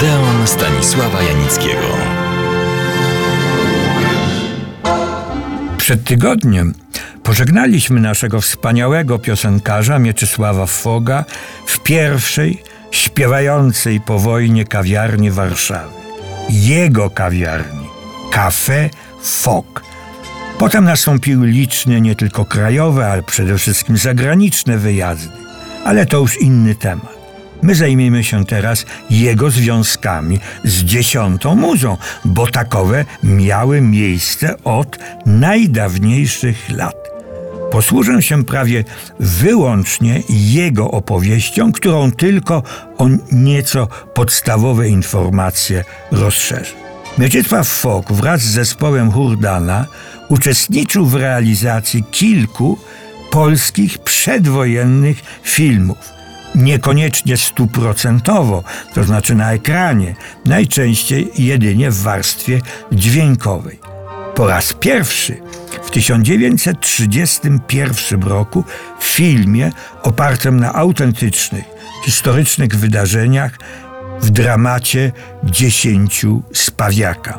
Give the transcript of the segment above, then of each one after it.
Odeon Stanisława Janickiego. Przed tygodniem pożegnaliśmy naszego wspaniałego piosenkarza Mieczysława Foga w pierwszej śpiewającej po wojnie kawiarni Warszawy. Jego kawiarni, Café Fog. Potem nastąpiły liczne nie tylko krajowe, ale przede wszystkim zagraniczne wyjazdy. Ale to już inny temat. My zajmiemy się teraz jego związkami z dziesiątą muzą, bo takowe miały miejsce od najdawniejszych lat. Posłużę się prawie wyłącznie jego opowieścią, którą tylko o nieco podstawowe informacje rozszerzę. Mieczysław Fok wraz z zespołem Hurdana uczestniczył w realizacji kilku polskich przedwojennych filmów niekoniecznie stuprocentowo, to znaczy na ekranie, najczęściej jedynie w warstwie dźwiękowej. Po raz pierwszy w 1931 roku w filmie opartym na autentycznych, historycznych wydarzeniach w dramacie Dziesięciu Spawiaka.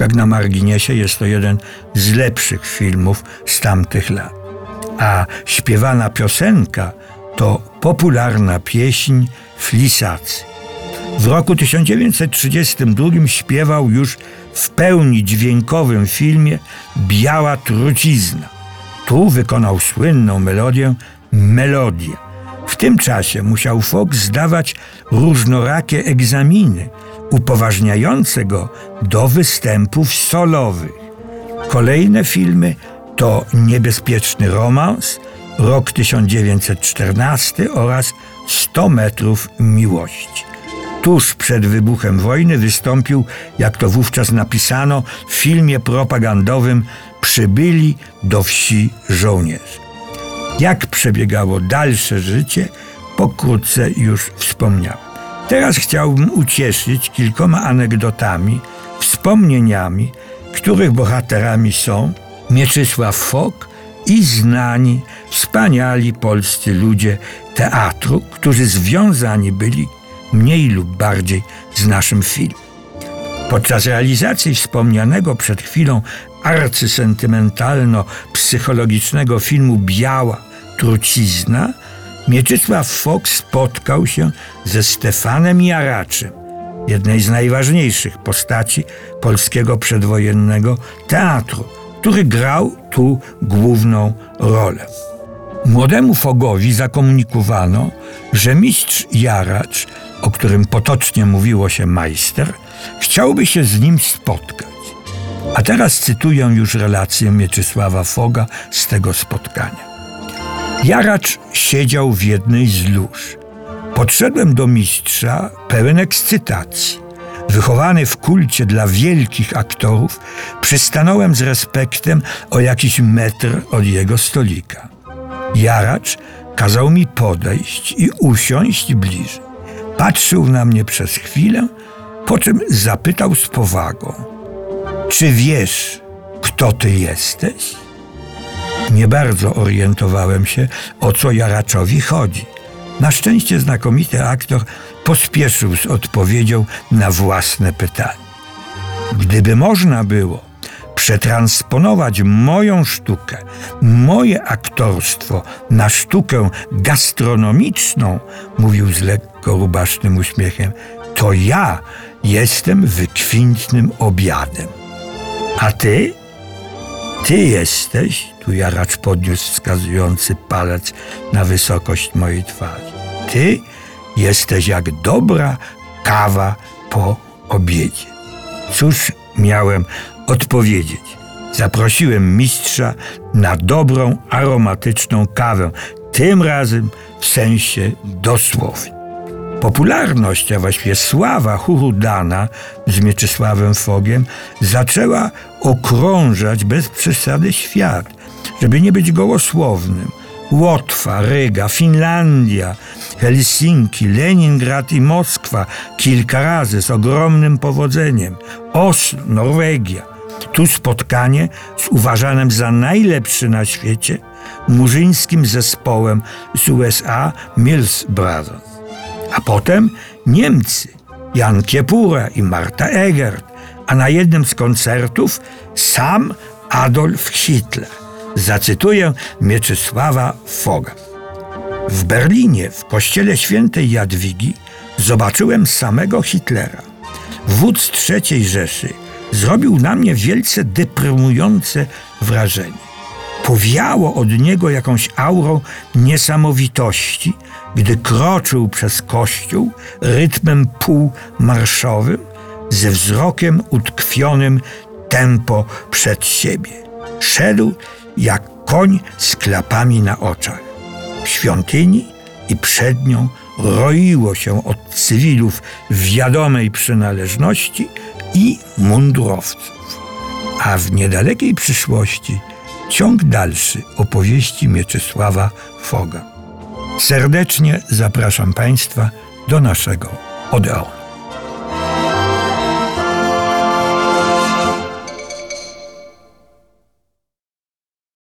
Jak na marginesie jest to jeden z lepszych filmów z tamtych lat. A śpiewana piosenka to popularna pieśń Flisacy. W roku 1932 śpiewał już w pełni dźwiękowym filmie Biała Trucizna. Tu wykonał słynną melodię Melodię. W tym czasie musiał Fox zdawać różnorakie egzaminy upoważniające go do występów solowych. Kolejne filmy to Niebezpieczny romans, rok 1914 oraz 100 metrów miłości. Tuż przed wybuchem wojny wystąpił, jak to wówczas napisano, w filmie propagandowym Przybyli do wsi żołnierze. Jak przebiegało dalsze życie, pokrótce już wspomniałem. Teraz chciałbym ucieszyć kilkoma anegdotami, wspomnieniami, których bohaterami są Mieczysław Fok i znani, wspaniali polscy ludzie teatru, którzy związani byli mniej lub bardziej z naszym filmem. Podczas realizacji wspomnianego przed chwilą arcysentymentalno-psychologicznego filmu Biała Trucizna Mieczysław Fox spotkał się ze Stefanem Jaraczem, jednej z najważniejszych postaci polskiego przedwojennego teatru, który grał tu główną rolę. Młodemu Fogowi zakomunikowano, że mistrz Jaracz, o którym potocznie mówiło się majster, chciałby się z nim spotkać. A teraz cytuję już relację Mieczysława Foga z tego spotkania. Jaracz siedział w jednej z lóż. Podszedłem do mistrza pełen ekscytacji. Wychowany w kulcie dla wielkich aktorów, przystanąłem z respektem o jakiś metr od jego stolika. Jaracz kazał mi podejść i usiąść bliżej. Patrzył na mnie przez chwilę, po czym zapytał z powagą: Czy wiesz, kto ty jesteś? Nie bardzo orientowałem się, o co Jaraczowi chodzi. Na szczęście znakomity aktor pospieszył z odpowiedzią na własne pytanie. Gdyby można było przetransponować moją sztukę, moje aktorstwo na sztukę gastronomiczną, mówił z lekko rubasznym uśmiechem, to ja jestem wykwintnym obiadem. A ty? Ty jesteś, tu Jaracz podniósł wskazujący palec na wysokość mojej twarzy. Ty jesteś jak dobra kawa po obiedzie. Cóż miałem odpowiedzieć? Zaprosiłem mistrza na dobrą, aromatyczną kawę, tym razem w sensie dosłownym. Popularność, a właściwie sława Hurudana z Mieczysławem Fogiem zaczęła okrążać bez przesady świat, żeby nie być gołosłownym. Łotwa, Ryga, Finlandia, Helsinki, Leningrad i Moskwa kilka razy z ogromnym powodzeniem, Oslo, Norwegia. Tu spotkanie z uważanym za najlepszy na świecie murzyńskim zespołem z USA Mills Brothers. A potem Niemcy, Jan Kiepura i Marta Egert, a na jednym z koncertów sam Adolf Hitler. Zacytuję Mieczysława Foga. W Berlinie, w kościele świętej Jadwigi, zobaczyłem samego Hitlera. Wódz III Rzeszy zrobił na mnie wielce deprymujące wrażenie. Powiało od niego jakąś aurą niesamowitości, gdy kroczył przez kościół rytmem półmarszowym, ze wzrokiem utkwionym tempo przed siebie. Szedł jak koń z klapami na oczach. W świątyni i przed nią roiło się od cywilów wiadomej przynależności i mundurowców. A w niedalekiej przyszłości ciąg dalszy opowieści Mieczysława Foga. Serdecznie zapraszam Państwa do naszego Odeonu.